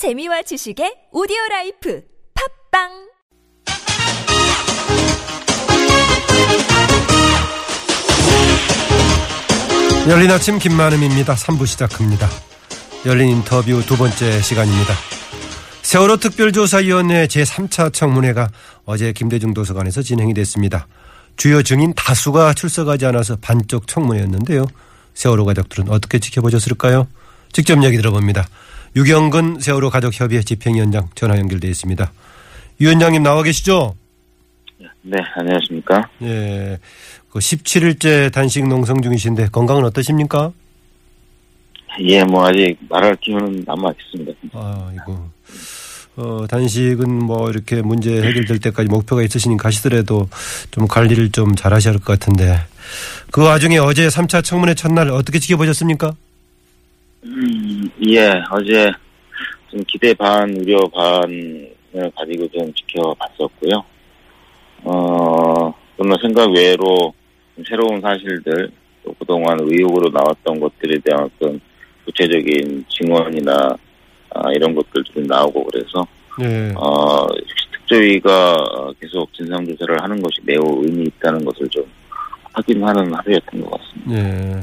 재미와 지식의 오디오 라이프 팟빵 열린 아침 김만흠입니다. 3부 시작합니다. 열린 인터뷰 두 번째 시간입니다. 세월호 특별조사위원회 제3차 청문회가 어제 김대중 도서관에서 진행이 됐습니다. 주요 증인 다수가 출석하지 않아서 반쪽 청문회였는데요. 세월호 가족들은 어떻게 지켜보셨을까요? 직접 얘기 들어봅니다. 유경근 세월호 가족협의회 집행위원장 전화 연결되어 있습니다. 위원장님 나와 계시죠? 네, 안녕하십니까. 예. 그 17일째 단식 농성 중이신데 건강은 어떠십니까? 예, 뭐 아직 말할 기회는 남아 있습니다. 아, 이거. 어, 단식은 뭐 이렇게 문제 해결될 때까지 목표가 있으시니 가시더라도 좀 관리를 좀 잘 하셔야 할 것 같은데. 그 와중에 어제 3차 청문회 첫날 어떻게 지켜보셨습니까? 음, 예, 어제 좀 기대 반, 우려 반을 가지고 좀 지켜봤었고요. 어, 또는 생각 외로 좀 새로운 사실들, 또 그동안 의혹으로 나왔던 것들에 대한 어떤 구체적인 증언이나 아, 이런 것들도 좀 나오고 그래서 예. 어, 특조위가 계속 진상조사를 하는 것이 매우 의미 있다는 것을 좀 확인하는 하루였던 것 같습니다. 예.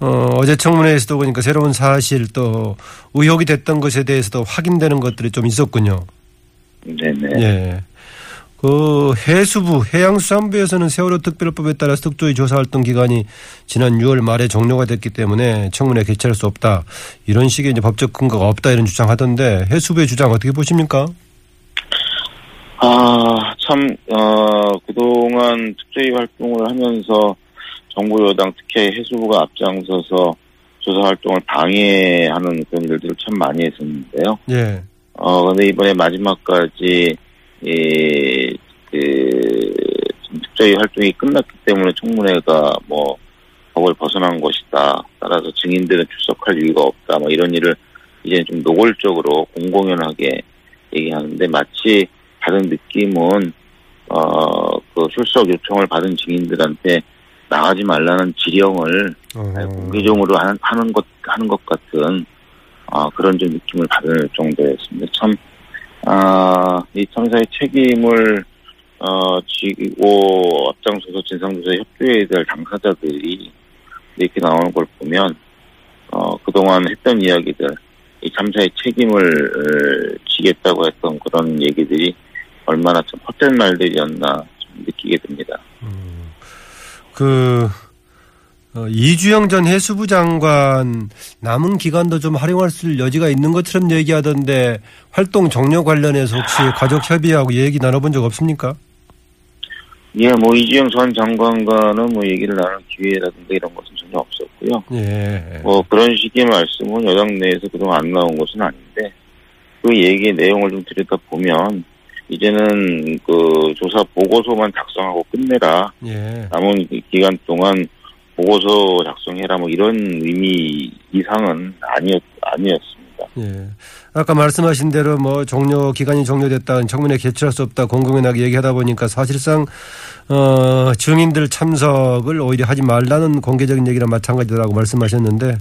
어, 어제 청문회에서도 보니까 새로운 사실 또 의혹이 됐던 것에 대해서도 확인되는 것들이 좀 있었군요. 네네. 예. 그 해수부 해양수산부에서는 세월호 특별법에 따라 특조위 조사 활동 기간이 지난 6월 말에 종료가 됐기 때문에 청문회 개최할 수 없다 이런 식의 이제 법적 근거가 없다 이런 주장하던데 해수부의 주장 어떻게 보십니까? 아, 참, 어, 그동안 특조위 활동을 하면서 정부 여당 특히 해수부가 앞장서서 조사 활동을 방해하는 그런 일들을 참 많이 했었는데요. 예. 어, 근데 이번에 마지막까지, 이, 그, 특조위 활동이 끝났기 때문에 청문회가 뭐, 법을 벗어난 것이다. 따라서 증인들은 출석할 이유가 없다. 뭐 이런 일을 이제 좀 노골적으로 공공연하게 얘기하는데 마치 받은 느낌은, 어, 그 출석 요청을 받은 증인들한테 나가지 말라는 지령을 어. 공개적으로 하는, 하는 것, 하는 것 같은, 아, 그런 좀 느낌을 받을 정도였습니다. 참, 아, 이 참사의 책임을, 어, 지고 앞장서서 진상조사에 협조해야 될 당사자들이 이렇게 나오는 걸 보면, 어, 그동안 했던 이야기들, 이 참사의 책임을 어, 지겠다고 했던 그런 얘기들이 얼마나 좀 헛된 말들이었나 좀 느끼게 됩니다. 그 어, 이주영 전 해수부 장관 남은 기간도 좀 활용할 수 여지가 있는 것처럼 얘기하던데 활동 종료 관련해서 혹시 가족 협의하고 얘기 나눠본 적 없습니까? 예, 뭐 이주영 전 장관과는 뭐 얘기를 나눌 기회라든가 이런 것은 전혀 없었고요. 예. 뭐 그런 식의 말씀은 여당 내에서 그동안 안 나온 것은 아닌데 그 얘기의 내용을 좀 들여다 보면 이제는 그 조사 보고서만 작성하고 끝내라. 예. 남은 기간 동안 보고서 작성해라 뭐 이런 의미 이상은 아니었 아니었습니다. 예. 아까 말씀하신 대로 뭐 종료 기간이 종료됐다 청문회 개최할 수 없다 공공연하게 얘기하다 보니까 사실상 어 증인들 참석을 오히려 하지 말라는 공개적인 얘기랑 마찬가지라고 말씀하셨는데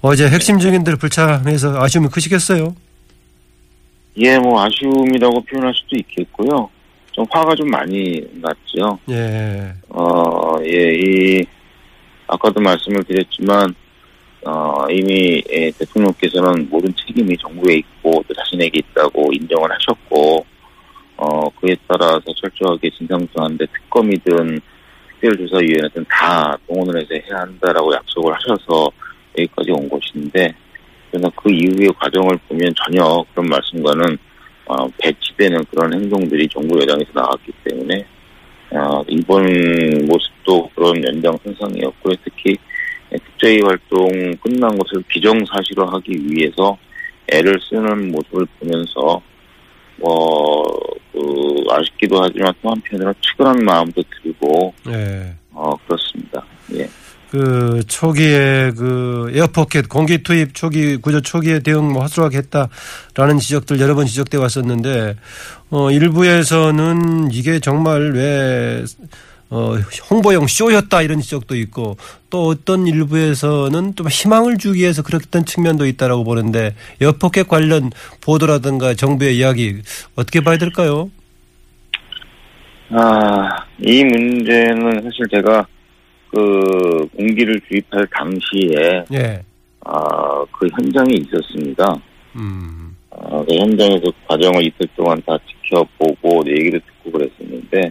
어제 핵심 증인들 불참해서 아쉬움이 크시겠어요? 예, 뭐 아쉬움이라고 표현할 수도 있겠고요. 좀 화가 좀 많이 났죠. 예. 어, 예, 이, 아까도 말씀을 드렸지만, 어, 이미, 예, 대통령께서는 모든 책임이 정부에 있고, 또 자신에게 있다고 인정을 하셨고, 어, 그에 따라서 철저하게 진상조사하는데 특검이든 특별조사위원회든 다 동원을 해서 해야 한다라고 약속을 하셔서 여기까지 온 것인데, 그러나 그 이후의 과정을 보면 전혀 그런 말씀과는, 어, 배치되는 그런 행동들이 정부 여당에서 나왔기 때문에, 어, 이번 모습도 그런 연장선상이었고요. 특히 특조위 활동 끝난 것을 비정사실화하기 위해서 애를 쓰는 모습을 보면서 뭐, 그, 아쉽기도 하지만 또 한편으로 측은한 마음도 들고, 예. 어, 그렇습니다. 예. 그 초기에 그 에어포켓 공기 투입 초기 구조 초기에 대응 뭐 허술하게 했다라는 지적들 여러 번 지적돼 왔었는데 어 일부에서는 이게 정말 왜 어, 홍보용 쇼였다 이런 지적도 있고 또 어떤 일부에서는 좀 희망을 주기 위해서 그랬던 측면도 있다라고 보는데 여폭격 관련 보도라든가 정부의 이야기 어떻게 봐야 될까요? 아, 이 문제는 사실 제가 그 공기를 주입할 당시에 예. 아, 그 현장에 있었습니다. 음. 아, 그 현장에서 과정을 이틀 동안 다 지켜보고 얘기를 듣고 그랬었는데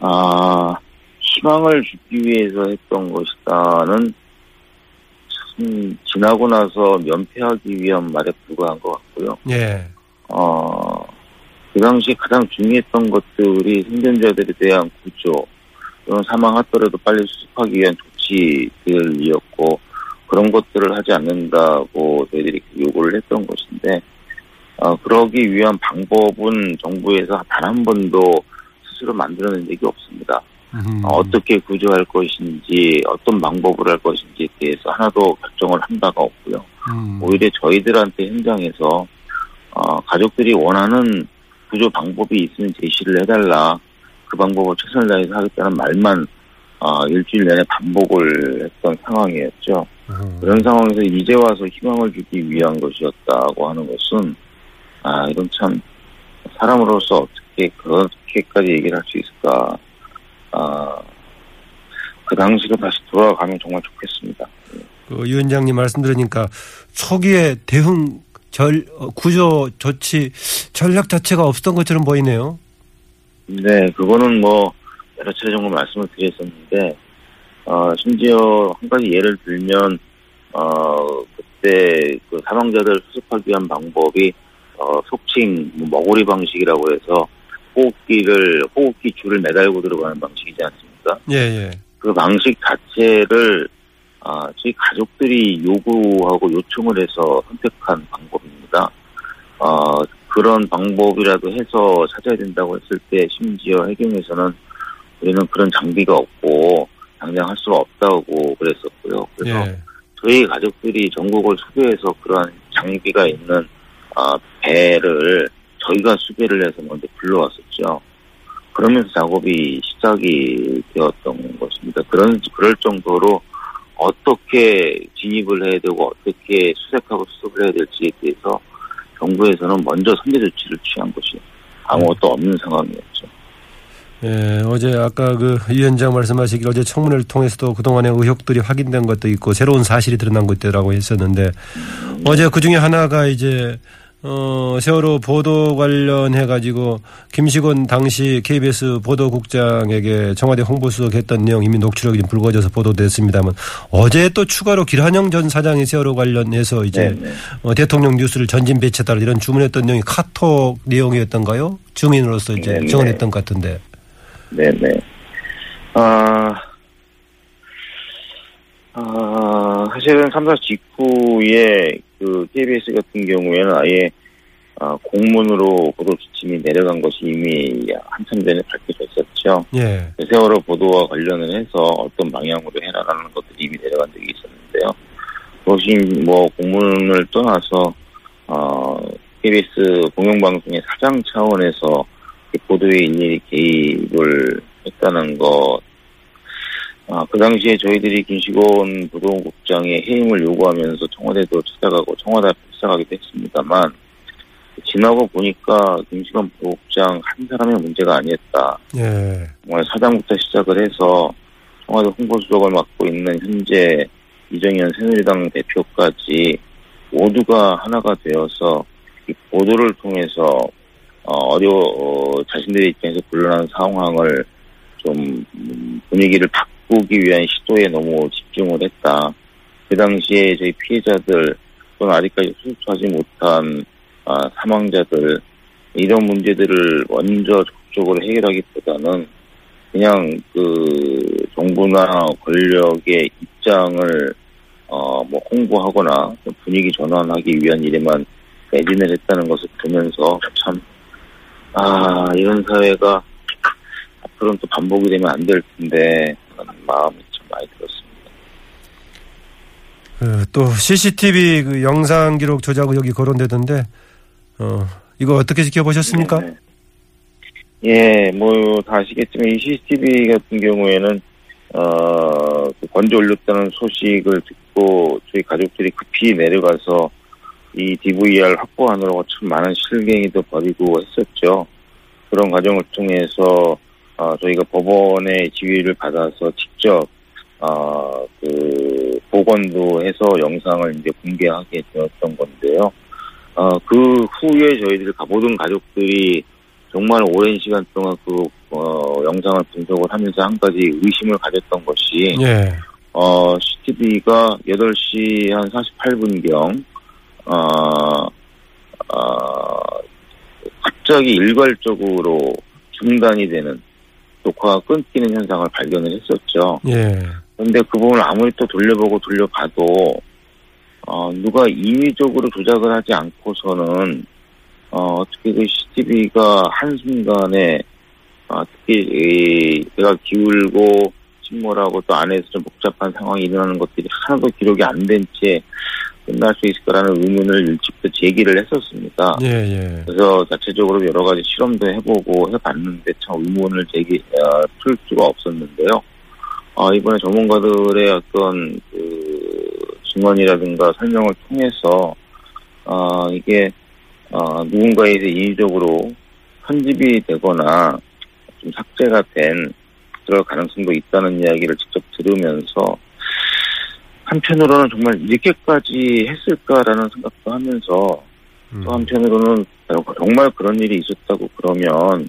아, 희망을 주기 위해서 했던 것이다는 참 지나고 나서 면피하기 위한 말에 불과한 것 같고요. 예. 어, 그 당시 가장 중요했던 것들이 생존자들에 대한 구조, 사망하더라도 빨리 수습하기 위한 조치들이었고, 그런 것들을 하지 않는다고 저희들이 요구를 했던 것인데, 어, 그러기 위한 방법은 정부에서 단 한 번도 스스로 만들어낸 적이 없습니다. 음. 어, 어떻게 구조할 것인지, 어떤 방법을 할 것인지에 대해서 하나도 결정을 한 바가 없고요. 음. 오히려 저희들한테 현장에서 어, 가족들이 원하는 구조 방법이 있으면 제시를 해달라. 그 방법을 최선을 다해서 하겠다는 말만 어, 일주일 내내 반복을 했던 상황이었죠. 음. 그런 상황에서 이제 와서 희망을 주기 위한 것이었다고 하는 것은 아 이건 참 사람으로서 어떻게 그렇게까지 얘기를 할 수 있을까? 아 그 당시로 다시 돌아가면 정말 좋겠습니다. 그 위원장님 말씀 들으니까 초기에 대응 절 어, 구조 조치 전략 자체가 없었던 것처럼 보이네요. 네, 그거는 뭐 여러 차례 정도 말씀을 드렸었는데 어, 심지어 한 가지 예를 들면 어, 그때 그 사망자들 수습하기 위한 방법이 어, 속칭 뭐 머구리 방식이라고 해서 호흡기를 호흡기 줄을 매달고 들어가는 방식이지 않습니까? 예, 예. 그 방식 자체를 아, 저희 가족들이 요구하고 요청을 해서 선택한 방법입니다. 어, 그런 방법이라도 해서 찾아야 된다고 했을 때 심지어 해경에서는 우리는 그런 장비가 없고 당장 할 수가 없다고 그랬었고요. 그래서 예. 저희 가족들이 전국을 수배해서 그러한 장비가 있는 아, 배를 저희가 수배를 해서 먼저 불러왔었죠. 그러면서 작업이 시작이 되었던 것입니다. 그런 그럴 정도로 어떻게 진입을 해야 되고 어떻게 수색하고 수습을 해야 될지에 대해서 정부에서는 먼저 선제 조치를 취한 것이 아무것도 없는 상황이었죠. 예, 어제 아까 그 위원장 말씀하시길 어제 청문회를 통해서도 그동안의 의혹들이 확인된 것도 있고 새로운 사실이 드러난 것들이라고 했었는데 어제 그 중에 하나가 이제 어, 세월호 보도 관련해 가지고 김시곤 당시 KBS 보도국장에게 청와대 홍보수석 했던 내용 이미 녹취록이 좀 불거져서 보도됐습니다만 어제 또 추가로 길한영 전 사장이 세월호 관련해서 이제 네네. 어, 대통령 뉴스를 전진 배치해달라 이런 주문했던 내용이 카톡 내용이었던가요? 주민으로서 이제 네네. 증언했던 것 같은데. 네네. 아, 아, 사실은 3사 직후에 그 KBS 같은 경우에는 아예 아, 공문으로 보도 지침이 내려간 것이 이미 한참 전에 밝혀졌었죠. 예. 세월호 보도와 관련을 해서 어떤 방향으로 해라라는 것들이 이미 내려간 적이 있었는데요. 그것이 뭐 공문을 떠나서 어, KBS 공영방송의 사장 차원에서 이 보도에 일일이 개입을 했다는 것. 아, 그 당시에 저희들이 김시곤 부동국장의 해임을 요구하면서 청와대도 찾아가고 청와대 앞에 찾아가기도 했습니다만 지나고 보니까 김시곤 부동국장 한 사람의 문제가 아니었다. 예. 정말 사장부터 시작을 해서 청와대 홍보수석을 맡고 있는 현재 이정현 새누리당 대표까지 모두가 하나가 되어서 이 보도를 통해서 어, 어려워 어, 자신들의 입장에서 곤란한 상황을 좀 음, 분위기를 바꾸 기 위한 시도에 너무 집중을 했다. 그 당시에 저희 피해자들 또는 아직까지 수습하지 못한 아, 사망자들 이런 문제들을 먼저 적극적으로 해결하기보다는 그냥 그 정부나 권력의 입장을 어 뭐 홍보하거나 좀 분위기 전환하기 위한 일에만 매진을 했다는 것을 보면서 참 아 이런 사회가 앞으로는 또 반복이 되면 안 될 텐데 하는 마음이 참 많이 들었습니다. 그, 또 CCTV 그 영상 기록 조작 의혹이 거론되던데 어, 이거 어떻게 지켜보셨습니까? 네. 예, 뭐, 다 아시겠지만, 이 CCTV 같은 경우에는, 어, 그 건져 올렸다는 소식을 듣고, 저희 가족들이 급히 내려가서, 이 DVR 확보하느라고 참 많은 실갱이도 벌이고 했었죠. 그런 과정을 통해서, 어, 저희가 법원의 지휘를 받아서 직접, 어, 그, 복원도 해서 영상을 이제 공개하게 되었던 건데요. 어, 그 후에 저희들 모든 가족들이 정말 오랜 시간 동안 그, 어, 영상을 분석을 하면서 한 가지 의심을 가졌던 것이, 예. 어, CCTV가 8시 한 48분경, 어, 어, 갑자기 일괄적으로 중단이 되는 녹화가 끊기는 현상을 발견을 했었죠. 예. 근데 그 부분을 아무리 또 돌려보고 돌려봐도, 어, 누가 인위적으로 조작을 하지 않고서는, 어, 어떻게 그 CCTV가 한순간에, 어, 특히, 이, 배가 기울고, 침몰하고 또 안에서 좀 복잡한 상황이 일어나는 것들이 하나도 기록이 안 된 채 끝날 수 있을 거라는 의문을 일찍부터 제기를 했었습니다. 예, 예. 그래서 자체적으로 여러 가지 실험도 해보고 해봤는데 참 의문을 제기, 어, 풀 수가 없었는데요. 어, 이번에 전문가들의 어떤 그 증언이라든가 설명을 통해서 어, 이게 어, 누군가에서 인위적으로 편집이 되거나 좀 삭제가 된 그럴 가능성도 있다는 이야기를 직접 들으면서 한편으로는 정말 이렇게까지 했을까라는 생각도 하면서 음. 또 한편으로는 정말 그런 일이 있었다고 그러면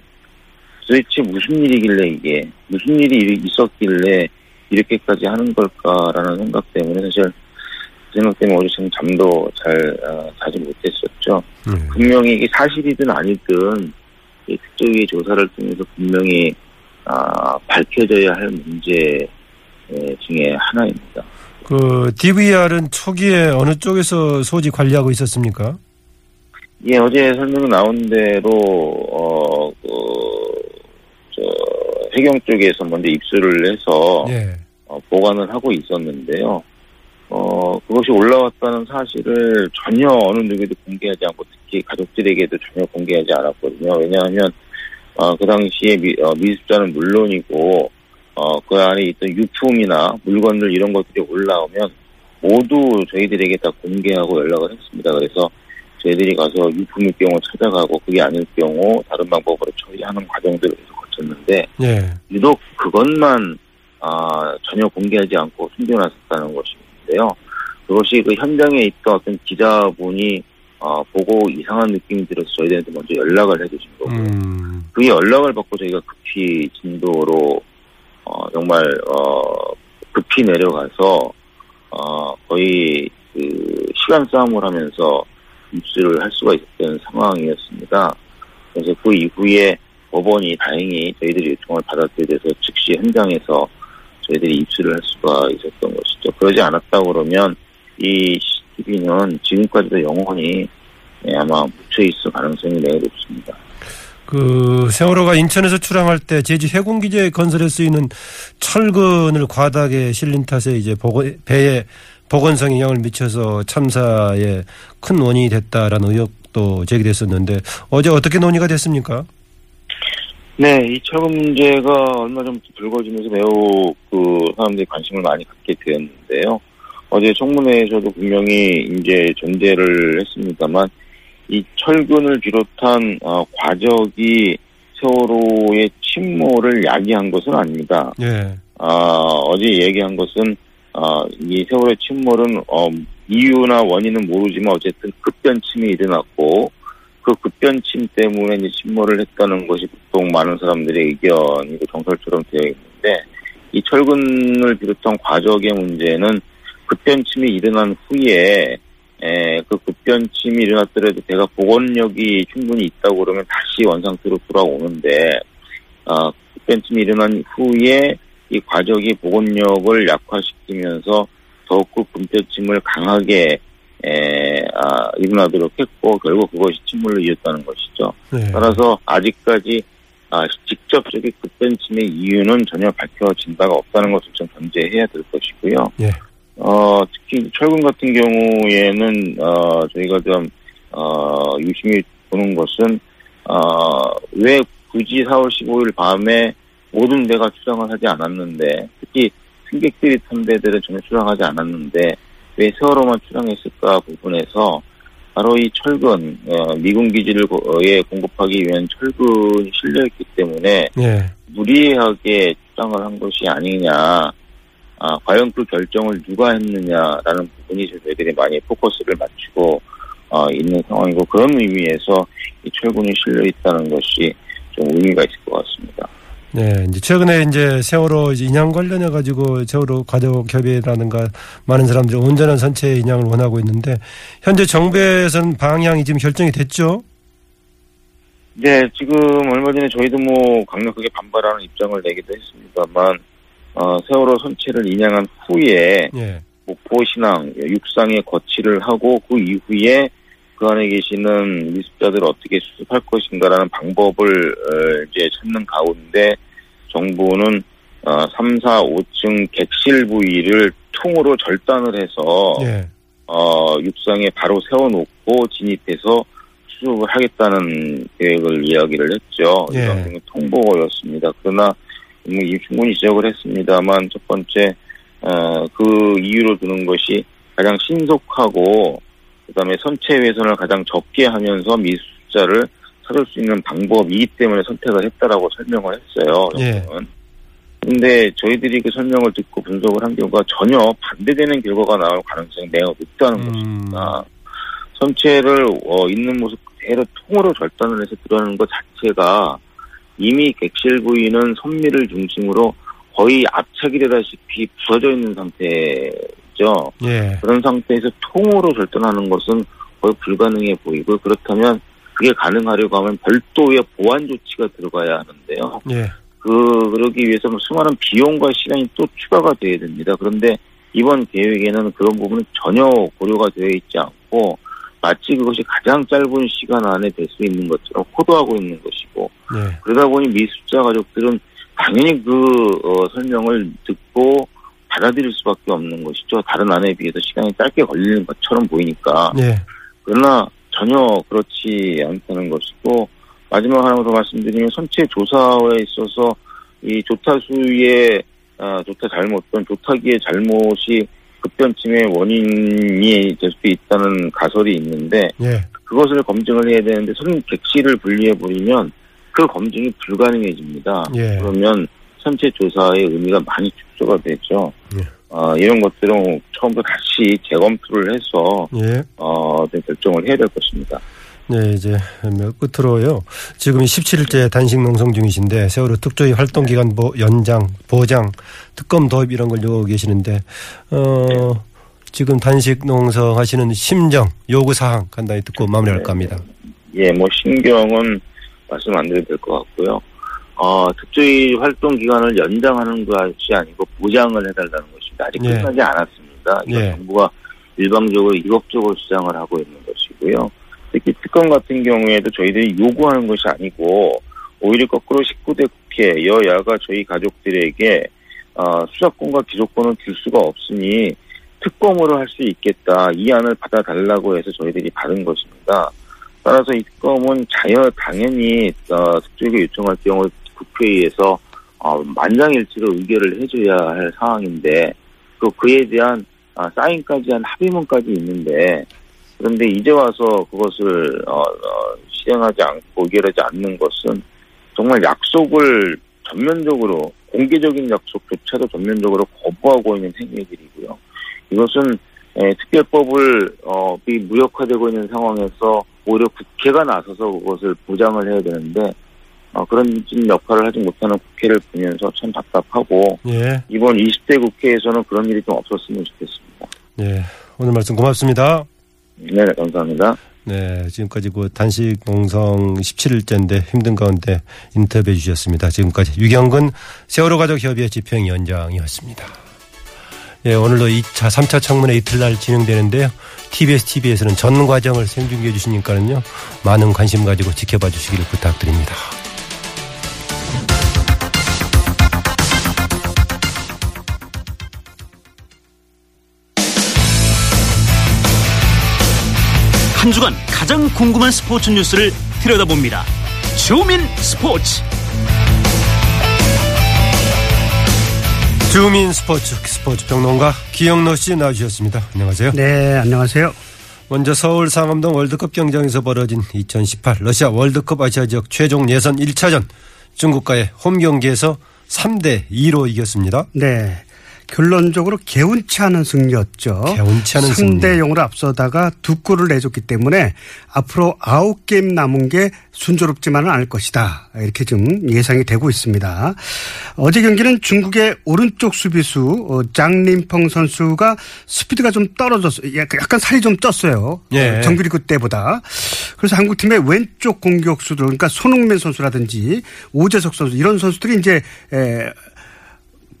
도대체 무슨 일이길래 이게 무슨 일이 있었길래 이렇게까지 하는 걸까라는 생각 때문에 사실 그 생각 때문에 어제 참 잠도 잘 어, 자지 못했었죠. 음. 분명히 이게 사실이든 아니든 이 특조위 조사를 통해서 분명히 아, 밝혀져야 할 문제 에, 중에 하나입니다. 그 DVR은 초기에 어느 쪽에서 소지 관리하고 있었습니까? 예, 어제 설명 나온 대로, 어, 그, 저, 해경 쪽에서 먼저 입수를 해서, 예. 어, 보관을 하고 있었는데요. 어, 그것이 올라왔다는 사실을 전혀 어느 누구도 공개하지 않고 특히 가족들에게도 전혀 공개하지 않았거든요. 왜냐하면, 어, 그 당시에 미, 어, 미습자는 물론이고, 어, 그 안에 있던 유품이나 물건들 이런 것들이 올라오면 모두 저희들에게 다 공개하고 연락을 했습니다. 그래서 저희들이 가서 유품일 경우 찾아가고 그게 아닐 경우 다른 방법으로 처리하는 과정들을 계속 거쳤는데 예. 유독 그것만 아, 전혀 공개하지 않고 숨겨놨었다는 것인데요. 그것이 그 현장에 있던 어떤 기자분이 어, 보고 이상한 느낌이 들어서 저희들한테 먼저 연락을 해주신 거고 음. 그 연락을 받고 저희가 급히 진도로 어, 정말 어, 급히 내려가서 어, 거의 그 시간 싸움을 하면서 입수를 할 수가 있었던 상황이었습니다. 그래서 그 이후에 법원이 다행히 저희들이 요청을 받아들여서 즉시 현장에서 저희들이 입수를 할 수가 있었던 것이죠. 그러지 않았다 그러면 이 CCTV는 지금까지도 영원히 예, 아마 묻혀 있을 가능성이 매우 높습니다. 그 세월호가 인천에서 출항할 때 제주 해군기지에 건설에 쓰이는 철근을 과다하게 실린 탓에 이제 보건, 배에 보건성 영향을 미쳐서 참사에 큰 원인이 됐다라는 의혹도 제기됐었는데 어제 어떻게 논의가 됐습니까? 네, 이 철거 문제가 얼마 전부터 불거지면서 매우 그 사람들이 관심을 많이 갖게 되었는데요. 어제 청문회에서도 분명히 이제 전제를 했습니다만 이 철근을 비롯한 어, 과적이 세월호의 침몰을 야기한 것은 아닙니다. 예. 아, 어제 얘기한 것은 어, 이 세월의 침몰은 어, 이유나 원인은 모르지만 어쨌든 급변침이 일어났고 그 급변침 때문에 이제 침몰을 했다는 것이 보통 많은 사람들의 의견이고 정설처럼 되어 있는데 이 철근을 비롯한 과적의 문제는 급변침이 일어난 후에 에, 그 급변침이 일어났더라도 배가 복원력이 충분히 있다고 그러면 다시 원상태로 돌아오는데 아, 급변침이 일어난 후에 이 과적이 복원력을 약화시키면서 더욱 그 분표침을 강하게 에, 아, 일어나도록 했고 결국 그것이 침몰로 이었다는 것이죠. 네. 따라서 아직까지 아, 직접적인 급변침의 이유는 전혀 밝혀진 바가 없다는 것을 좀 전제해야 될 것이고요. 예. 어, 특히 철근 같은 경우에는 어, 저희가 좀 어, 유심히 보는 것은 어, 왜 굳이 4월 15일 밤에 모든 배가 출항을 하지 않았는데 특히 승객들이 탄 배들은 전혀 출항하지 않았는데 왜 세월호만 출항했을까 부분에서 바로 이 철근 어, 미군 기지를 에 공급하기 위한 철근이 실려있기 때문에 예. 무리하게 출항을 한 것이 아니냐. 아, 과연 그 결정을 누가 했느냐라는 부분이 저희들이 많이 포커스를 맞추고 어, 있는 상황이고 그런 의미에서 이 철군이 실려 있다는 것이 좀 의미가 있을 것 같습니다. 네, 이제 최근에 이제 세월호 이제 인양 관련해 가지고 세월호 가족 협의회라든가 많은 사람들이 온전한 선체 인양을 원하고 있는데 현재 정부에서는 방향이 지금 결정이 됐죠? 네, 지금 얼마 전에 저희도 뭐 강력하게 반발하는 입장을 내기도 했습니다만 어, 세월호 선체를 인양한 후에 예. 목포 신항 육상에 거치를 하고 그 이후에 그 안에 계시는 미습자들을 어떻게 수습할 것인가라는 방법을 어, 이제 찾는 가운데 정부는 어, 3, 4, 5층 객실 부위를 통으로 절단을 해서 예. 어, 육상에 바로 세워놓고 진입해서 수습을 하겠다는 계획을 이야기를 했죠. 예. 통보였습니다. 그러나 충분히 지적을 했습니다만 첫 번째 어, 그 이유로 드는 것이 가장 신속하고 그다음에 선체 훼손을 가장 적게 하면서 미수자를 찾을 수 있는 방법이기 때문에 선택을 했다라고 설명을 했어요. 예. 정부는. 근데 저희들이 그 설명을 듣고 분석을 한 경우가 전혀 반대되는 결과가 나올 가능성이 매우 높다는 음. 것입니다. 선체를 어, 있는 모습 그대로 통으로 절단을 해서 드러내는 것 자체가 이미 객실 부위는 선미를 중심으로 거의 압착이 되다시피 부서져 있는 상태죠. 예. 그런 상태에서 통으로 절단하는 것은 거의 불가능해 보이고 그렇다면 그게 가능하려고 하면 별도의 보안 조치가 들어가야 하는데요. 예. 그 그러기 위해서는 수많은 비용과 시간이 또 추가가 돼야 됩니다. 그런데 이번 계획에는 그런 부분은 전혀 고려가 되어 있지 않고 마치 그것이 가장 짧은 시간 안에 될 수 있는 것처럼 호도하고 있는 것이고 예. 그러다 보니 미수자 가족들은 당연히 그 어, 설명을 듣고 받아들일 수밖에 없는 것이죠. 다른 안에 비해서 시간이 짧게 걸리는 것처럼 보이니까 예. 그러나 전혀 그렇지 않다는 것이고 마지막 하나 더 말씀드리면 선체 조사에 있어서 이 조타수의 아, 조타 잘못 또는 조타기의 잘못이 급변침의 원인이 될 수도 있다는 가설이 있는데 예. 그것을 검증을 해야 되는데 선 객실을 분리해 버리면 그 검증이 불가능해집니다. 예. 그러면 선체 조사의 의미가 많이 축소가 되죠. 예. 어, 이런 것들은 처음부터 다시 재검토를 해서 예. 어, 네, 결정을 해야 될 것입니다. 네, 이제 몇 끝으로요. 지금 17일째 단식 농성 중이신데 세월호 특조위 활동 기간 보, 연장, 보장, 특검 도입 이런 걸 요구하고 계시는데 어 지금 단식 농성 하시는 심정, 요구 사항 간단히 듣고 마무리할까 합니다. 예, 뭐 신경은 말씀 안 드려도 될 것 같고요. 어, 특조위 활동 기간을 연장하는 것이 아니고 보장을 해달라는 것입니다. 아직 예. 끝나지 않았습니다. 이건 예. 정부가 일방적으로 이것적으로 주장을 하고 있는 것이고요. 특히 특검 같은 경우에도 저희들이 요구하는 것이 아니고 오히려 거꾸로 19대 국회 여야가 저희 가족들에게 어, 수사권과 기소권을 줄 수가 없으니 특검으로 할 수 있겠다 이 안을 받아달라고 해서 저희들이 받은 것입니다. 따라서 이 특검은 자연 당연히 어, 특조위가 요청할 경우 국회의에서 어, 만장일치로 의결을 해줘야 할 상황인데 또 그에 대한 아, 사인까지 한 합의문까지 있는데 그런데 이제 와서 그것을 어, 어, 실행하지 않고 의결하지 않는 것은 정말 약속을 전면적으로 공개적인 약속조차도 전면적으로 거부하고 있는 행위들이고요. 이것은 에, 특별법을 어, 이 무력화되고 있는 상황에서 오히려 국회가 나서서 그것을 보장을 해야 되는데 어, 그런 역할을 하지 못하는 국회를 보면서 참 답답하고 예. 이번 20대 국회에서는 그런 일이 좀 없었으면 좋겠습니다. 예. 오늘 말씀 고맙습니다. 네, 감사합니다. 네, 지금까지 그 단식 농성 17일째인데 힘든 가운데 인터뷰해 주셨습니다. 지금까지 유경근 세월호 가족 협의회 집행위원장이었습니다. 예, 오늘도 2차, 3차 청문회 이틀날 진행되는데요. TBS TV에서는 전 과정을 생중계해 주시니까는요. 많은 관심 가지고 지켜봐 주시기를 부탁드립니다. 한 주간 가장 궁금한 스포츠 뉴스를 들여다봅니다. 주민 스포츠 주민 스포츠 스포츠 평론가 기영로 씨 나와주셨습니다. 안녕하세요. 네, 안녕하세요. 먼저 서울 상암동 월드컵 경장에서 벌어진 2018 러시아 월드컵 아시아 지역 최종 예선 1차전 중국과의 홈 경기에서 3대 2로 이겼습니다. 네. 결론적으로 개운치 않은 승리였죠. 개운치 않은 3대 승리. 0으로 앞서다가 두 골을 내줬기 때문에 앞으로 9게임 남은 게 순조롭지만은 않을 것이다. 이렇게 좀 예상이 되고 있습니다. 어제 경기는 중국의 오른쪽 수비수 어, 장림펑 선수가 스피드가 좀 떨어졌어요. 약간 살이 좀 쪘어요. 예. 어, 정규리그 때보다. 그래서 한국팀의 왼쪽 공격수들 그러니까 손흥민 선수라든지 오재석 선수 이런 선수들이 이제 에,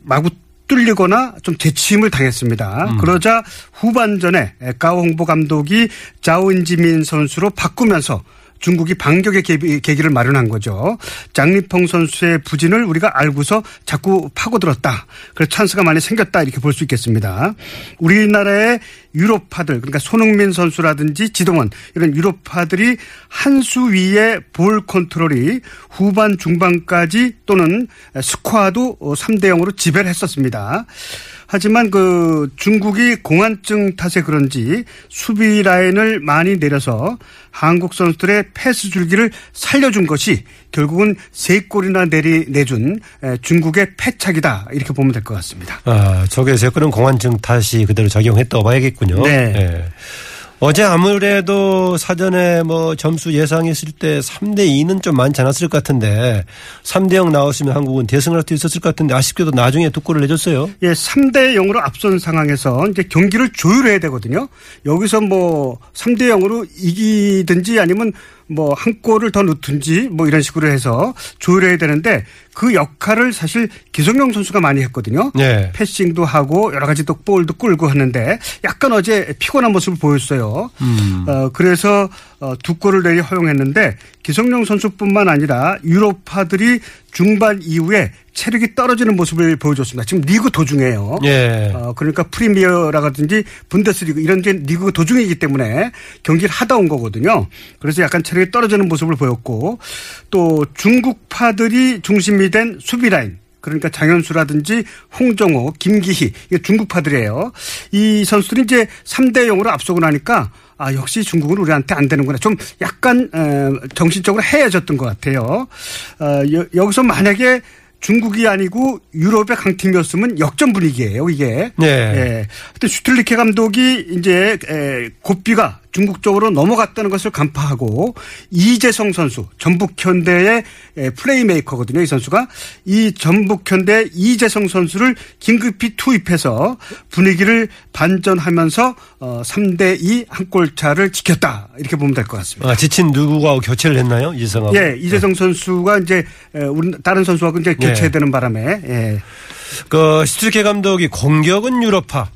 마구 뚫리거나 좀 재침을 당했습니다. 그러자 후반전에 가오 홍보 감독이 자오인지민 선수로 바꾸면서 중국이 반격의 계기- 계기를 마련한 거죠. 장리펑 선수의 부진을 우리가 알고서 자꾸 파고들었다. 그래서 찬스가 많이 생겼다 이렇게 볼 수 있겠습니다. 우리나라의 유로파들 그러니까 손흥민 선수라든지 지동원 이런 유로파들이 한 수 위에 볼 컨트롤이 후반 중반까지 또는 스코어도 3대 0으로 지배를 했었습니다. 하지만 그 중국이 공안증 탓에 그런지 수비 라인을 많이 내려서 한국 선수들의 패스 줄기를 살려준 것이 결국은 세 골이나 내리 내준 에, 중국의 패착이다 이렇게 보면 될 것 같습니다. 아, 저게 세 건은 공안증 탓이 그대로 작용했다고 봐야겠군요. 네. 예. 어제 아무래도 사전에 뭐 점수 예상했을 때 3대 2는 좀 많지 않았을 것 같은데 3대 0 나왔으면 한국은 대승을 할수 있었을 것 같은데 아쉽게도 나중에 두 골을 내줬어요. 예, 3대 0으로 앞선 상황에서 이제 경기를 조율해야 되거든요. 여기서 뭐 3대 0으로 이기든지 아니면 뭐 한 골을 더 넣든지 뭐 이런 식으로 해서 조율해야 되는데 그 역할을 사실 기성용 선수가 많이 했거든요. 네. 패싱도 하고 여러 가지 또 볼도 끌고 하는데 약간 어제 피곤한 모습을 보였어요. 어, 그래서 어, 두 골을 내리 허용했는데 기성용 선수뿐만 아니라 유로파들이 중반 이후에 체력이 떨어지는 모습을 보여줬습니다. 지금 리그 도중이에요. 예. 어, 그러니까 프리미어라든지 분데스리그 이런 게 리그 도중이기 때문에 경기를 하다 온 거거든요. 그래서 약간 체력이 떨어지는 모습을 보였고 또 중국파들이 중심이 된 수비 라인 그러니까 장현수라든지 홍정호, 김기희 이게 중국파들이에요. 이 선수들이 이제 3대 0으로 앞서고 나니까 아 역시 중국은 우리한테 안 되는구나. 좀 약간 어, 정신적으로 해야졌던 것 같아요. 어, 여, 여기서 만약에 중국이 아니고 유럽의 강팀이었으면 역전 분위기예요, 이게. 네. 예. 하여튼 슈틀리케 감독이 이제 에, 고삐가 중국 쪽으로 넘어갔다는 것을 간파하고 이재성 선수 전북현대의 에, 플레이메이커거든요. 이 선수가 이 전북현대 이재성 선수를 긴급히 투입해서 분위기를 반전하면서 어, 3대 2 한 골 차를 지켰다. 이렇게 보면 될 것 같습니다. 아, 지친 누구하고 교체를 했나요? 이성하고. 예, 이재성 선수가 이제 다른 선수하고 이제 예. 교체되는 바람에 예. 그 스트리케 감독이 공격은 유럽파,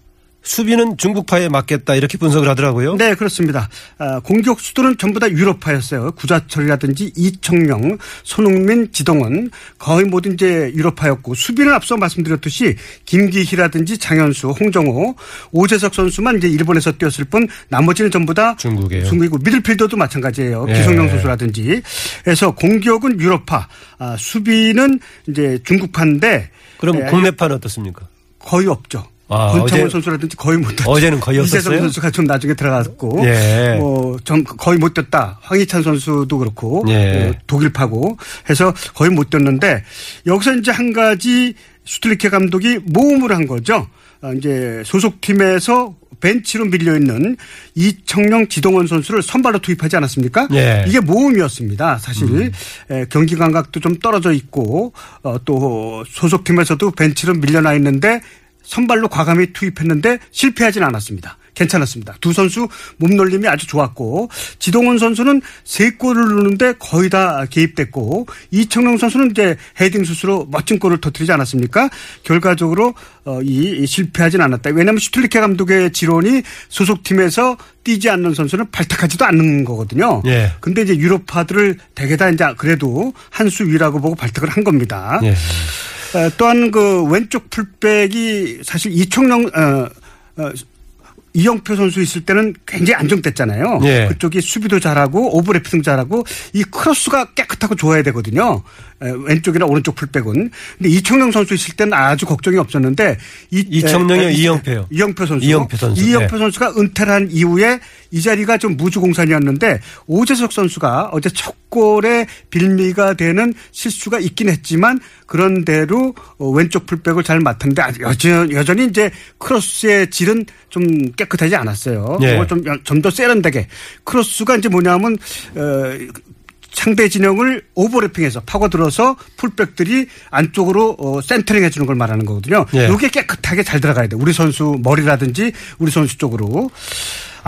수비는 중국파에 맞겠다 이렇게 분석을 하더라고요. 네, 그렇습니다. 아, 공격수들은 전부 다 유럽파였어요. 구자철이라든지 이청용, 손흥민, 지동원 거의 모두 이제 유럽파였고 수비는 앞서 말씀드렸듯이 김기희라든지 장현수, 홍정호, 오재석 선수만 이제 일본에서 뛰었을 뿐 나머지는 전부 다 중국이에요. 중국이고 미들필더도 마찬가지예요. 예. 기성용 선수라든지. 그래서 공격은 유럽파, 아, 수비는 이제 중국파인데 그럼 예, 국내파는 어떻습니까? 거의 없죠. 아, 권창훈 어제- 선수라든지 거의 못 떴죠. 어제는 거의 이재성 없었어요? 선수가 좀 나중에 들어갔고, 예. 뭐좀 거의 못 떴다. 황희찬 선수도 그렇고, 예. 어, 독일파고 해서 거의 못 떴는데 여기서 이제 한 가지 슈틀리케 감독이 모험을 한 거죠. 어, 이제 소속팀에서 벤치로 밀려 있는 이청용, 지동원 선수를 선발로 투입하지 않았습니까? 예. 이게 모험이었습니다. 사실 에, 경기 감각도 좀 떨어져 있고 어, 또 소속팀에서도 벤치로 밀려나 있는데 선발로 과감히 투입했는데 실패하진 않았습니다. 괜찮았습니다. 두 선수 몸놀림이 아주 좋았고 지동원 선수는 세 골을 넣는데 거의 다 개입됐고 이청용 선수는 이제 헤딩 슛으로 멋진 골을 터뜨리지 않았습니까? 결과적으로 어, 이 실패하진 않았다. 왜냐하면 슈틀리케 감독의 지론이 소속팀에서 뛰지 않는 선수는 발탁하지도 않는 거거든요. 예. 근데 이제 유럽파들을 대개 다 이제 그래도 한 수 위라고 보고 발탁을 한 겁니다. 예. 어, 또한 그 왼쪽 풀백이 사실 이청용 어, 어, 이영표 선수 있을 때는 굉장히 안정됐잖아요. 예. 그쪽이 수비도 잘하고 오버래핑 잘하고 이 크로스가 깨끗하고 좋아야 되거든요. 에, 왼쪽이나 오른쪽 풀백은. 근데 이청용 선수 있을 때는 아주 걱정이 없었는데 이, 에, 이영표요? 이영표 선수. 이영표 선수. 이영표 네. 선수가 은퇴를 한 이후에 이 자리가 좀 무주공산이었는데 오재석 선수가 어제 첫 골에 빌미가 되는 실수가 있긴 했지만 그런대로 어, 왼쪽 풀백을 잘 아직 여전, 여전히 이제 크로스의 질은 좀 깨끗하지 않았어요. 예. 좀좀 더 세련되게 크로스가 이제 뭐냐면 어 상대 진영을 오버래핑해서 파고들어서 풀백들이 안쪽으로 어, 센터링 해주는 걸 말하는 거거든요. 예. 이게 깨끗하게 잘 들어가야 돼. 우리 선수 머리라든지 우리 선수 쪽으로.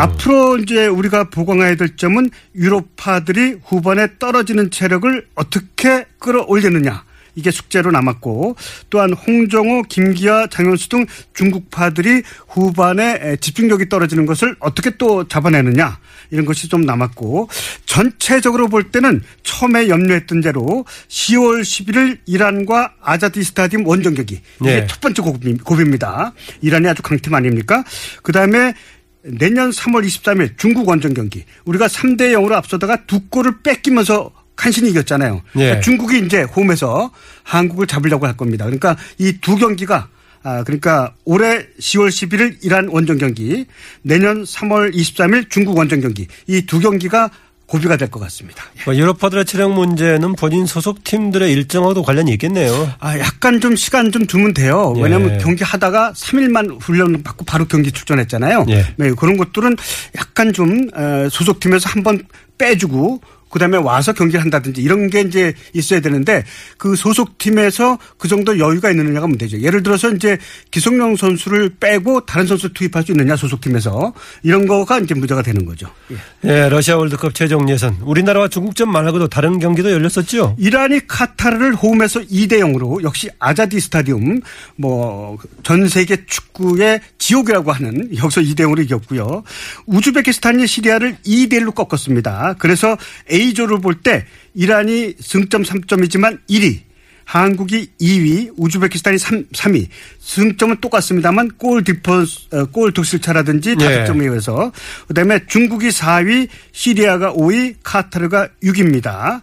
앞으로 이제 우리가 보강해야 될 점은 유럽파들이 후반에 떨어지는 체력을 어떻게 끌어올리느냐. 이게 숙제로 남았고 또한 홍정호, 김기아, 장현수 등 중국파들이 후반에 집중력이 떨어지는 것을 어떻게 또 잡아내느냐 이런 것이 좀 남았고 전체적으로 볼 때는 처음에 염려했던 대로 10월 11일 이란과 아자디 스타디움 원정 경기 이게 네. 첫 번째 고비, 고비입니다. 이란이 아주 강팀 아닙니까? 그 다음에 내년 3월 23일 중국 원정 경기 우리가 3대 0으로 앞서다가 두 골을 뺏기면서 간신히 이겼잖아요. 예. 그러니까 중국이 이제 홈에서 한국을 잡으려고 할 겁니다. 그러니까 이 두 경기가 아 그러니까 올해 10월 11일 이란 원정 경기, 내년 3월 23일 중국 원정 경기 이 두 경기가 고비가 될 것 같습니다. 뭐 유럽파들의 체력 문제는 본인 소속 팀들의 일정하고도 관련이 있겠네요. 아, 약간 좀 시간 좀 두면 돼요. 예. 왜냐하면 경기 하다가 3일만 훈련 받고 바로 경기 출전했잖아요. 예. 네, 그런 것들은 약간 좀 어, 소속팀에서 한번 빼주고 그다음에 와서 경기를 한다든지 이런 게 이제 있어야 되는데 그 소속 팀에서 그 정도 여유가 있느냐가 문제죠. 예를 들어서 이제 기성용 선수를 빼고 다른 선수 투입할 수 있느냐 소속 팀에서 이런 거가 이제 문제가 되는 거죠. 예. 예, 러시아 월드컵 최종 예선. 우리나라와 중국전 말고도 다른 경기도 열렸었죠. 이란이 카타르를 홈에서 2대 0으로 역시 아자디 스타디움 뭐 전 세계 축구의 지옥이라고 하는 여기서 2대 0으로 이겼고요. 우즈베키스탄이 시리아를 2대 1로 꺾었습니다. 그래서 A 조를 볼 때 이란이 승점 3점이지만 1위 한국이 2위, 우즈베키스탄이 3, 3위. 승점은 똑같습니다만 goal difference, 어, 골 득실차라든지 네. 다득점에 의해서. 그다음에 중국이 4위, 시리아가 5위, 카타르가 6위입니다.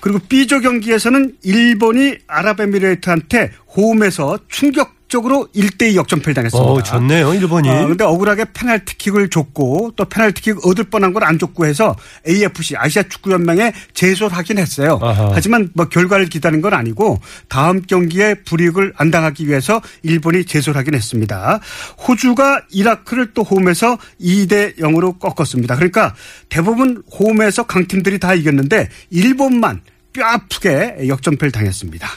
그리고 B조 경기에서는 일본이 아랍에미레이트한테 홈에서 충격적으로 1대2 역전패를 당했습니다. 어, 좋네요, 일본이. 어, 근데 억울하게 페널티킥을 줬고 또 페널티킥 얻을 뻔한 걸 안 줬고 해서 AFC 아시아 축구 연맹에 제소를 하긴 했어요. 아하. 하지만 뭐 결과를 기다린 건 아니고 다음 경기에 불이익을 안 당하기 위해서 일본이 제소를 하긴 했습니다. 호주가 이라크를 또 홈에서 2대 0으로 꺾었습니다. 그러니까 대부분 홈에서 강팀들이 다 이겼는데 일본만 뼈 아프게 역전패를 당했습니다.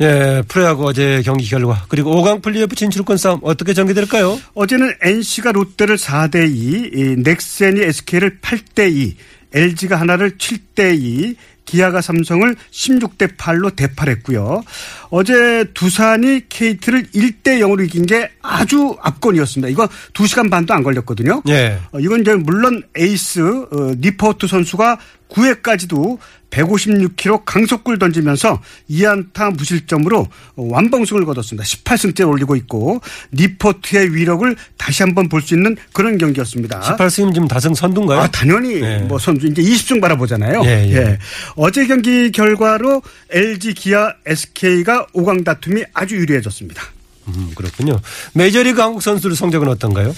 예, 프로야구 어제 경기 결과 그리고 5강 플레이오프 진출권 싸움 어떻게 전개될까요? 어제는 NC가 롯데를 4대 2, 이 넥센이 SK를 8대 2, LG가 한화를 7대 2, 기아가 삼성을 16대 8로 대파했고요. 어제 두산이 KT를 1대 0으로 이긴 게 아주 압권이었습니다. 이거 2시간 반도 안 걸렸거든요. 예. 어, 이건 이제 물론 에이스 어, 니퍼트 선수가 9회까지도 156km 강속구를 던지면서 2안타 무실점으로 어, 완봉승을 거뒀습니다. 18승째 올리고 있고 니퍼트의 위력을 다시 한번 볼 수 있는 그런 경기였습니다. 18승이면 지금 다승 선두인가요? 아, 당연히 예. 뭐 선수 이제 20승 바라보잖아요. 예, 예. 어제 경기 결과로 LG, 기아, SK가 5강 다툼이 아주 유리해졌습니다. 음, 그렇군요. 메이저리그 한국 선수들 성적은 어떤가요?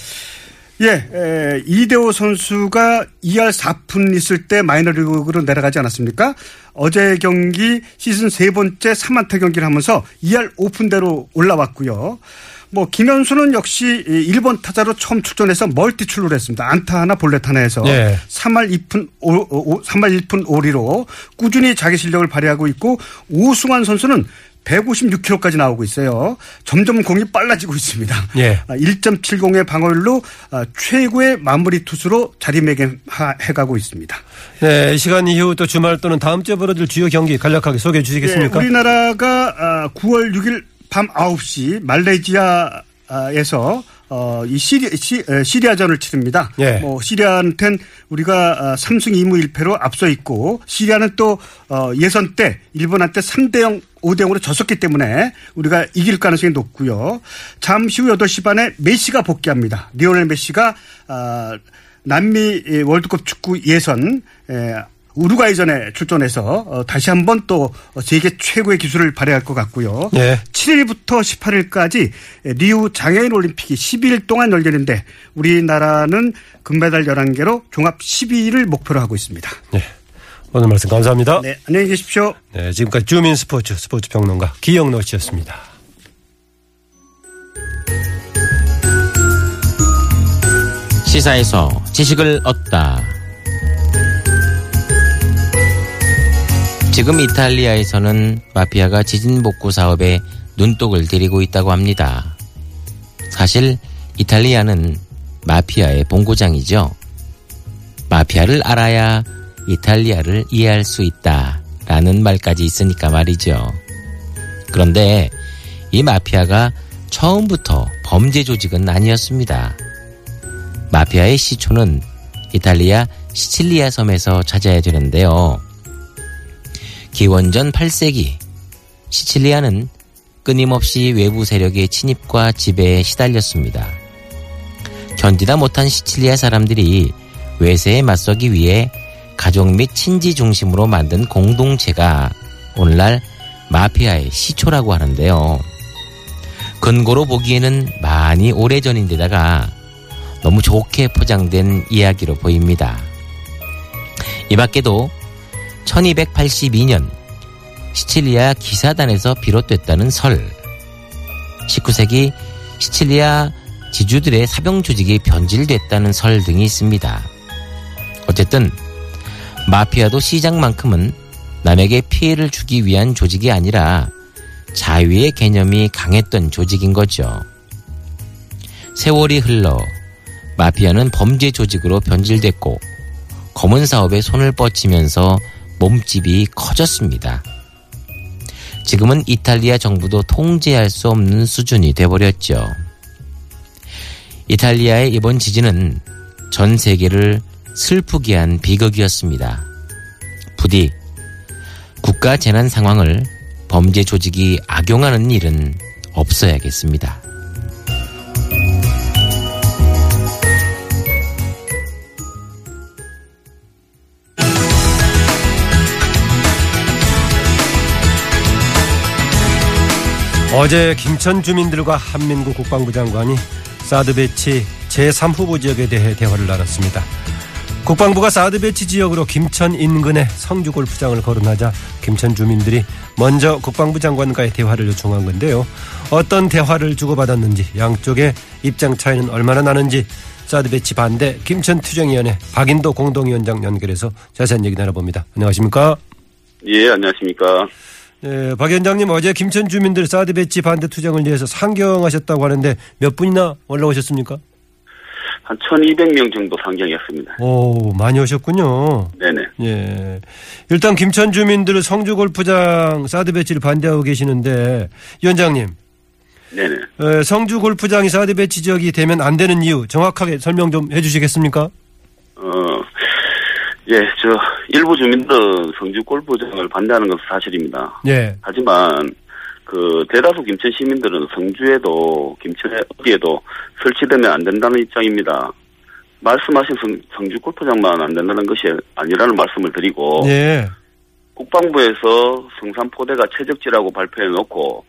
예, 에, 이대호 선수가 2할 4푼 있을 때 마이너리그로 내려가지 않았습니까? 어제 경기 시즌 세 번째 3안타 경기를 하면서 2할 5푼대로 올라왔고요. 뭐 김현수는 역시 1번 타자로 처음 출전해서 멀티 출루를 했습니다. 안타 하나 볼넷 하나 해서 예. 3할 2푼 5, 3할 1푼 5리로 꾸준히 자기 실력을 발휘하고 있고 오승환 선수는 156km까지 나오고 있어요. 점점 공이 빨라지고 있습니다. 예. 1.70의 방어율로 아, 최고의 마무리 투수로 자리매김해가고 있습니다. 네, 이 시간 이후 또 주말 또는 다음 주에 벌어질 주요 경기 간략하게 소개해 주시겠습니까? 예, 우리나라가 9월 6일 밤 9시 말레이시아에서 어, 이 시리, 시, 에, 시리아전을 치릅니다. 예. 뭐 시리아한텐 우리가 3승 2무 1패로 앞서 있고 시리아는 또 어, 예선 때 일본한테 3대 0 5대 0으로 졌었기 때문에 우리가 이길 가능성이 높고요. 잠시 후 8시 반에 메시가 복귀합니다. 리오넬 메시가 아, 남미 월드컵 축구 예선 우루과이전에 출전해서 어, 다시 한번 또 세계 최고의 기술을 발휘할 것 같고요. 네. 7일부터 18일까지 리우 장애인 올림픽이 12일 동안 열리는데 우리나라는 금메달 11개로 종합 12위를 목표로 하고 있습니다. 네. 오늘 말씀 감사합니다. 네, 안녕히 계십시오. 네, 지금까지 주민 스포츠 스포츠 평론가 기영노 씨였습니다. 시사에서 지식을 얻다. 지금 이탈리아에서는 마피아가 지진 복구 사업에 눈독을 들이고 있다고 합니다. 사실 이탈리아는 마피아의 본고장이죠. 마피아를 알아야 이탈리아를 이해할 수 있다 라는 말까지 있으니까 말이죠. 그런데 이 마피아가 처음부터 범죄 조직은 아니었습니다. 마피아의 시초는 이탈리아 시칠리아 섬에서 찾아야 되는데요. 기원전 8세기 시칠리아는 끊임없이 외부 세력의 침입과 지배에 시달렸습니다. 견디다 못한 시칠리아 사람들이 외세에 맞서기 위해 가족 및 친지 중심으로 만든 공동체가 오늘날 마피아의 시초라고 하는데요. 근거로 보기에는 많이 오래전인데다가 너무 좋게 포장된 이야기로 보입니다. 이 밖에도 1282년 시칠리아 기사단에서 비롯됐다는 설, 19세기 시칠리아 지주들의 사병 조직이 변질됐다는 설 등이 있습니다. 어쨌든 마피아도 시장만큼은 남에게 피해를 주기 위한 조직이 아니라 자유의 개념이 강했던 조직인 거죠. 세월이 흘러 마피아는 범죄 조직으로 변질됐고 검은 사업에 손을 뻗치면서 몸집이 커졌습니다. 지금은 이탈리아 정부도 통제할 수 없는 수준이 돼버렸죠. 이탈리아의 이번 지진은 전 세계를 슬프게 한 비극이었습니다. 부디 국가 재난 상황을 범죄 조직이 악용하는 일은 없어야겠습니다. 어제 김천 주민들과 한민구 국방부 장관이 사드 배치 제3후보 지역에 대해 대화를 나눴습니다. 국방부가 사드 배치 지역으로 김천 인근에 성주 골프장을 거론하자 김천 주민들이 먼저 국방부 장관과의 대화를 요청한 건데요. 어떤 대화를 주고받았는지 양쪽의 입장 차이는 얼마나 나는지 사드 배치 반대 김천 투쟁위원회 박인도 공동위원장 연결해서 자세한 얘기 나눠봅니다. 안녕하십니까? 예, 안녕하십니까? 네, 박 위원장님 어제 김천 주민들 사드 배치 반대 투쟁을 위해서 상경하셨다고 하는데 몇 분이나 올라오셨습니까? 한 1200명 정도 상경했습니다. 오, 많이 오셨군요. 네네. 예. 일단 김천 주민들 성주 골프장 사드 배치를 반대하고 계시는데 위원장님. 네네. 에, 성주 골프장이 사드 배치 지역이 되면 안 되는 이유 정확하게 설명 좀 해 주시겠습니까? 어, 예, 저 일부 주민들은 성주 골프장을 반대하는 것은 사실입니다. 예. 하지만 그 대다수 김천 시민들은 성주에도 김천에 어디에도 설치되면 안 된다는 입장입니다. 말씀하신 성, 성주 골프장만 안 된다는 것이 아니라는 말씀을 드리고 예. 국방부에서 성산포대가 최적지라고 발표해 놓고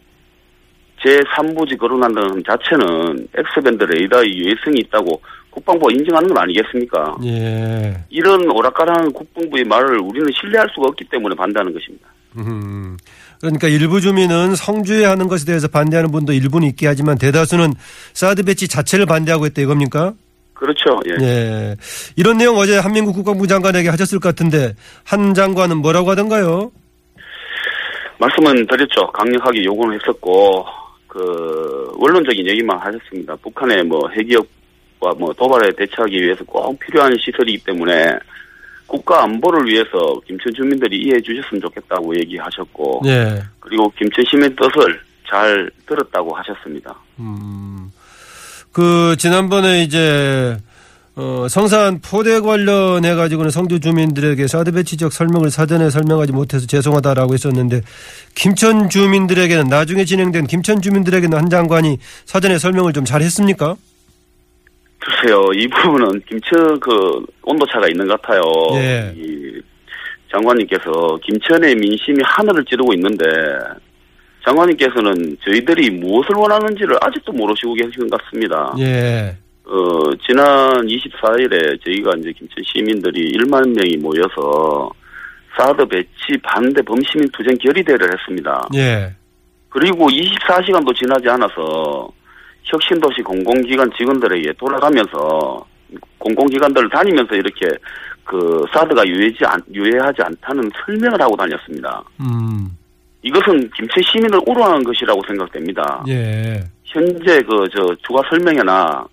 제3부지 거론한다는 자체는 엑스밴드 레이더의 유해성이 있다고 국방부가 인정하는 건 아니겠습니까? 예. 이런 오락가락한 국방부의 말을 우리는 신뢰할 수가 없기 때문에 반대하는 것입니다. 음. 그러니까 일부 주민은 성주에 하는 것에 대해서 반대하는 분도 일부는 있게 하지만 대다수는 사드 배치 자체를 반대하고 있다 이겁니까? 그렇죠. 예. 예. 이런 내용 어제 한민국 국방부 장관에게 하셨을 것 같은데 한 장관은 뭐라고 하던가요? 말씀은 드렸죠. 강력하게 요구를 했었고 그 원론적인 얘기만 하셨습니다. 북한의 뭐 핵기업과 뭐 도발에 대처하기 위해서 꼭 필요한 시설이기 때문에 국가 안보를 위해서 김천 주민들이 이해해 주셨으면 좋겠다고 얘기하셨고 예. 그리고 김천 시민 뜻을 잘 들었다고 하셨습니다. 음. 그 지난번에 이제 어, 성산 포대 관련해 가지고는 성주 주민들에게 사드 배치 지역 설명을 사전에 설명하지 못해서 죄송하다라고 했었는데 김천 주민들에게는 나중에 진행된 김천 주민들에게는 한 장관이 사전에 설명을 좀 잘했습니까? 글쎄요, 이 부분은 김천 그 온도차가 있는 것 같아요. 예. 이 장관님께서 김천의 민심이 하늘을 찌르고 있는데 장관님께서는 저희들이 무엇을 원하는지를 아직도 모르시고 계신 것 같습니다. 예. 어, 지난 24일에 저희가 이제 김천 시민들이 1만 명이 모여서 사드 배치 반대 범시민 투쟁 결의대를 했습니다. 예. 그리고 24시간도 지나지 않아서 혁신도시 공공기관 직원들에게 돌아가면서 공공기관들을 다니면서 이렇게 그 사드가 유해지 않, 유해하지 않다는 설명을 하고 다녔습니다. 음. 이것은 김천 시민을 우롱한 것이라고 생각됩니다. 예. 현재 그 저 추가 설명회나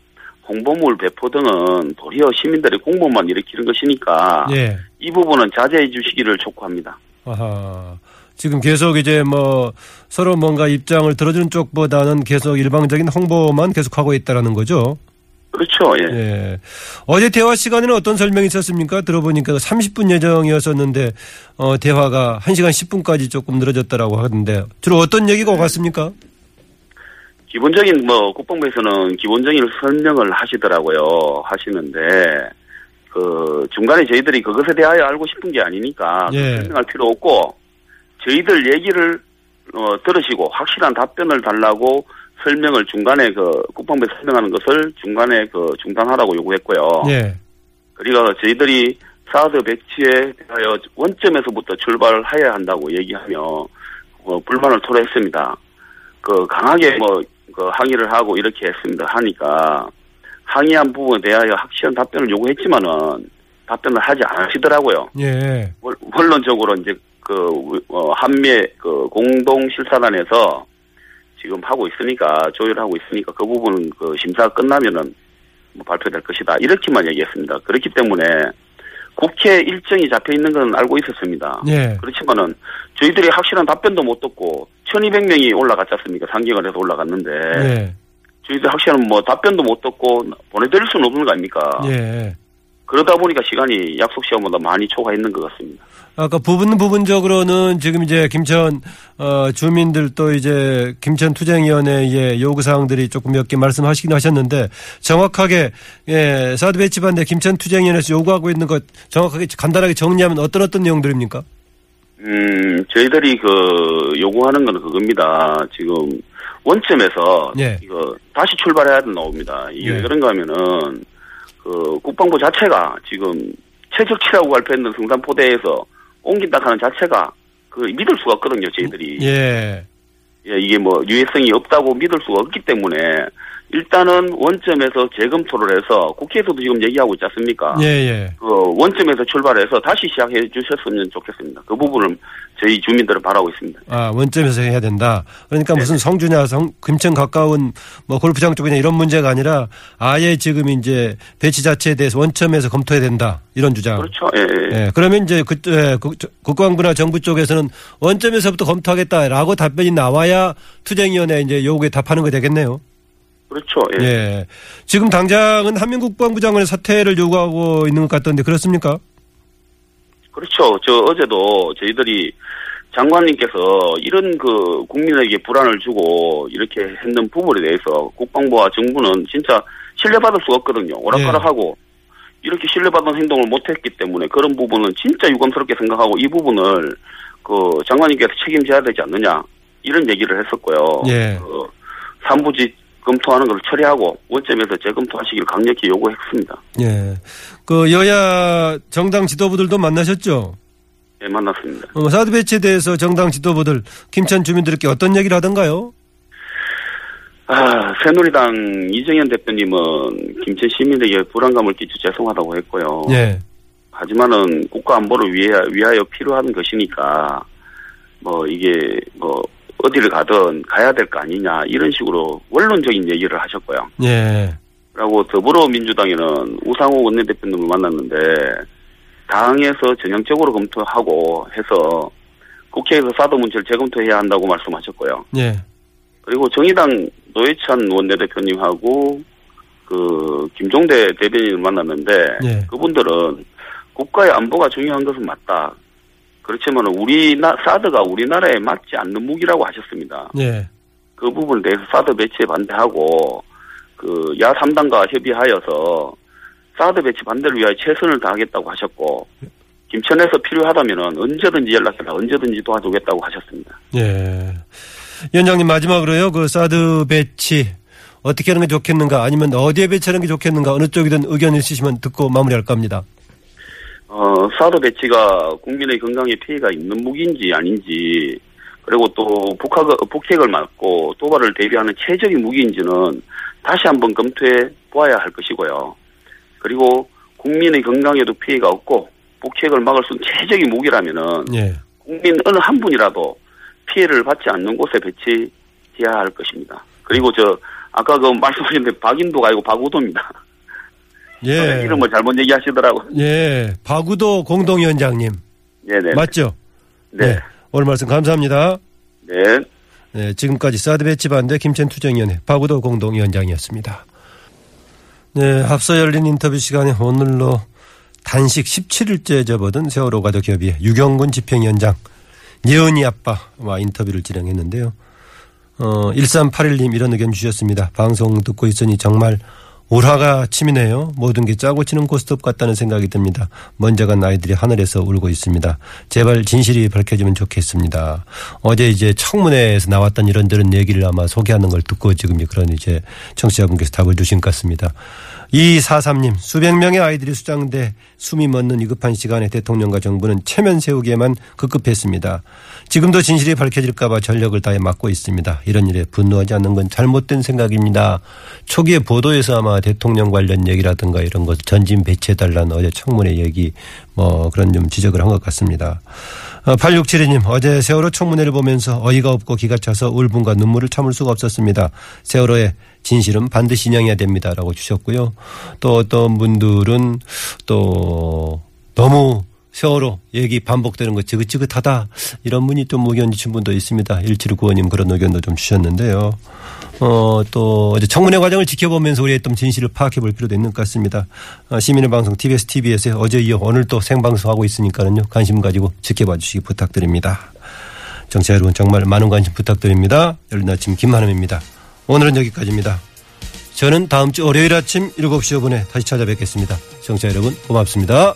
홍보물 배포 등은 도리어 시민들의 공범만 일으키는 것이니까 예. 이 부분은 자제해 주시기를 촉구합니다. 아하. 지금 계속 이제 뭐 서로 뭔가 입장을 들어주는 쪽보다는 계속 일방적인 홍보만 계속하고 있다라는 거죠. 그렇죠. 예. 예. 어제 대화 시간에는 어떤 설명이 있었습니까? 들어보니까 30분 예정이었었는데 어, 대화가 1시간 10분까지 조금 늘어졌다라고 하던데 주로 어떤 얘기가 오갔습니까? 기본적인 뭐 국방부에서는 기본적인 설명을 하시더라고요. 하시는데 그 중간에 저희들이 그것에 대하여 알고 싶은 게 아니니까 예. 설명할 필요 없고 저희들 얘기를 어, 들으시고 확실한 답변을 달라고 설명을 중간에 그 국방부에 설명하는 것을 중간에 그 중단하라고 요구했고요. 예. 그리고 저희들이 사드 배치에 대하여 원점에서부터 출발해야 한다고 얘기하며 어, 불만을 토로했습니다. 그 강하게 뭐 그 항의를 하고 이렇게 했습니다. 하니까 항의한 부분에 대하여 확실한 답변을 요구했지만은 답변을 하지 않으시더라고요. 예. 원- 원론적으로 이제 그 어, 한미 그 공동 실사단에서 지금 하고 있으니까 조율하고 있으니까 그 부분은 그 심사가 끝나면은 뭐 발표될 것이다 이렇게만 얘기했습니다. 그렇기 때문에 국회 일정이 잡혀 있는 건 알고 있었습니다. 예. 그렇지만은 저희들이 확실한 답변도 못 듣고 1,200명이 올라갔지 않습니까? 상경을 해서 올라갔는데 예. 저희들 확실한 뭐 답변도 못 듣고 보내드릴 수는 없는 거 아닙니까? 예. 그러다 보니까 시간이 약속 시간보다 많이 초과했는 것 같습니다. 아까 부분 부분적으로는 지금 이제 김천 어, 주민들 또 이제 김천 투쟁위원회의 요구 사항들이 조금 몇 개 말씀하시긴 하셨는데 정확하게 예, 사드 배치 반대 김천 투쟁위원회에서 요구하고 있는 것 정확하게 간단하게 정리하면 어떤 어떤 내용들입니까? 음, 저희들이 그 요구하는 건 그겁니다. 지금 원점에서 예. 이거 다시 출발해야 나옵니다. 이게 예. 왜 그런가 하면은 그 국방부 자체가 지금 최적치라고 발표했는 성산포대에서 옮긴다 하는 자체가 그 믿을 수가 없거든요, 저희들이. 예. 예, 이게 뭐 유해성이 없다고 믿을 수가 없기 때문에 일단은 원점에서 재검토를 해서 국회에서도 지금 얘기하고 있지 않습니까? 예, 예. 그 원점에서 출발해서 다시 시작해 주셨으면 좋겠습니다. 그 부분을 저희 주민들은 바라고 있습니다. 아, 원점에서 해야 된다. 그러니까 네. 무슨 성주냐, 성, 금천 가까운 뭐 골프장 쪽이냐 이런 문제가 아니라 아예 지금 이제 배치 자체에 대해서 원점에서 검토해야 된다. 이런 주장. 그렇죠. 예, 예. 예, 그러면 이제 그, 예, 국- 저- 국방부나 정부 쪽에서는 원점에서부터 검토하겠다라고 답변이 나와야 투쟁위원회 이제 요구에 답하는 거 되겠네요. 그렇죠. 예. 예. 지금 당장은 한민국방부 장관의 사퇴를 요구하고 있는 것 같던데 그렇습니까? 그렇죠. 저 어제도 저희들이 장관님께서 이런 그 국민에게 불안을 주고 이렇게 했는 부분에 대해서 국방부와 정부는 진짜 신뢰받을 수가 없거든요. 오락가락하고 이렇게 신뢰받은 행동을 못했기 때문에 그런 부분은 진짜 유감스럽게 생각하고 이 부분을 그 장관님께서 책임져야 되지 않느냐 이런 얘기를 했었고요. 예. 그 삼부지 검토하는 걸 처리하고 원점에서 재검토하시길 강력히 요구했습니다. 예. 그 여야 정당 지도부들도 만나셨죠? 예, 만났습니다. 어, 사드 배치에 대해서 정당 지도부들 김천 주민들께 어떤 얘기를 하던가요? 아, 새누리당 이정현 대표님은 김천 시민에게 불안감을 끼쳐 죄송하다고 했고요. 예. 하지만은 국가 안보를 위하여, 필요한 것이니까 뭐 이게 뭐 어디를 가든 가야 될 거 아니냐 이런 식으로 원론적인 얘기를 하셨고요. 예. 라고 더불어민주당에는 우상호 원내대표님을 만났는데 당에서 전형적으로 검토하고 해서 국회에서 사드 문제를 재검토해야 한다고 말씀하셨고요. 예. 그리고 정의당 노회찬 원내대표님하고 그 김종대 대변인을 만났는데 예. 그분들은 국가의 안보가 중요한 것은 맞다. 그렇지만 우리 나 사드가 우리나라에 맞지 않는 무기라고 하셨습니다. 예. 그 부분에 대해서 사드 배치에 반대하고 그 야 3당과 협의하여서 사드 배치 반대를 위하여 최선을 다하겠다고 하셨고 김천에서 필요하다면 언제든지 연락해라 언제든지 도와주겠다고 하셨습니다. 예. 위원장님 마지막으로요. 그 사드 배치 어떻게 하는 게 좋겠는가 아니면 어디에 배치하는 게 좋겠는가 어느 쪽이든 의견 있으시면 듣고 마무리할까 합니다. 어, 사드 배치가 국민의 건강에 피해가 있는 무기인지 아닌지 그리고 또 북핵, 북핵을 맞고 도발을 대비하는 최적의 무기인지는 다시 한번 검토해 보아야 할 것이고요. 그리고 국민의 건강에도 피해가 없고 북핵을 막을 수 있는 최적의 무기라면은 예. 국민 어느 한 분이라도 피해를 받지 않는 곳에 배치해야 할 것입니다. 그리고 저 아까 그 말씀하셨는데 박인도가 아니고 박우도입니다. 예. 이름을 잘못 얘기하시더라고요. 예. 바구도 공동위원장님. 네네. 맞죠? 네. 오늘 말씀 감사합니다. 네. 네, 지금까지 사드 배치 반대 김천 투쟁위원회 바구도 공동위원장이었습니다. 네, 앞서 열린 인터뷰 시간에 오늘로 단식 17일째 접어든 세월호 가족 협의회 유경군 집행위원장 예은이 아빠와 인터뷰를 진행했는데요. 어, 1381님 이런 의견 주셨습니다. 방송 듣고 있으니 정말 울화가 치미네요. 모든 게 짜고 치는 고스톱 같다는 생각이 듭니다. 먼저 간 아이들이 하늘에서 울고 있습니다. 제발 진실이 밝혀지면 좋겠습니다. 어제 이제 청문회에서 나왔던 이런저런 얘기를 아마 소개하는 걸 듣고 지금 그런 이제 청취자분께서 답을 주신 것 같습니다. 2243님, 수백 명의 아이들이 수장돼 숨이 멎는 위급한 시간에 대통령과 정부는 체면 세우기에만 급급했습니다. 지금도 진실이 밝혀질까봐 전력을 다해 막고 있습니다. 이런 일에 분노하지 않는 건 잘못된 생각입니다. 초기에 보도에서 아마 대통령 관련 얘기라든가 이런 것 전진 배치해달라는 어제 청문회 얘기 뭐 그런 좀 지적을 한 것 같습니다. 8672님, 어제 세월호 청문회를 보면서 어이가 없고 기가 차서 울분과 눈물을 참을 수가 없었습니다. 세월호의 진실은 반드시 인양해야 됩니다. 라고 주셨고요. 또 어떤 분들은 또 너무 세월호 얘기 반복되는 거 지긋지긋하다. 이런 분이 좀 의견 주신 분도 있습니다. 1795님 그런 의견도 좀 주셨는데요. 어, 또 어제 청문회 과정을 지켜보면서 우리의 좀 진실을 파악해 볼 필요도 있는 것 같습니다. 어, 시민의 방송 TBS TV에서 어제 이어 오늘 또 생방송하고 있으니까는요. 관심 가지고 지켜봐 주시기 부탁드립니다. 정치자 여러분 정말 많은 관심 부탁드립니다. 열린 아침 김한음입니다. 오늘은 여기까지입니다. 저는 다음 주 월요일 아침 7시 5분에 다시 찾아뵙겠습니다. 정치자 여러분 고맙습니다.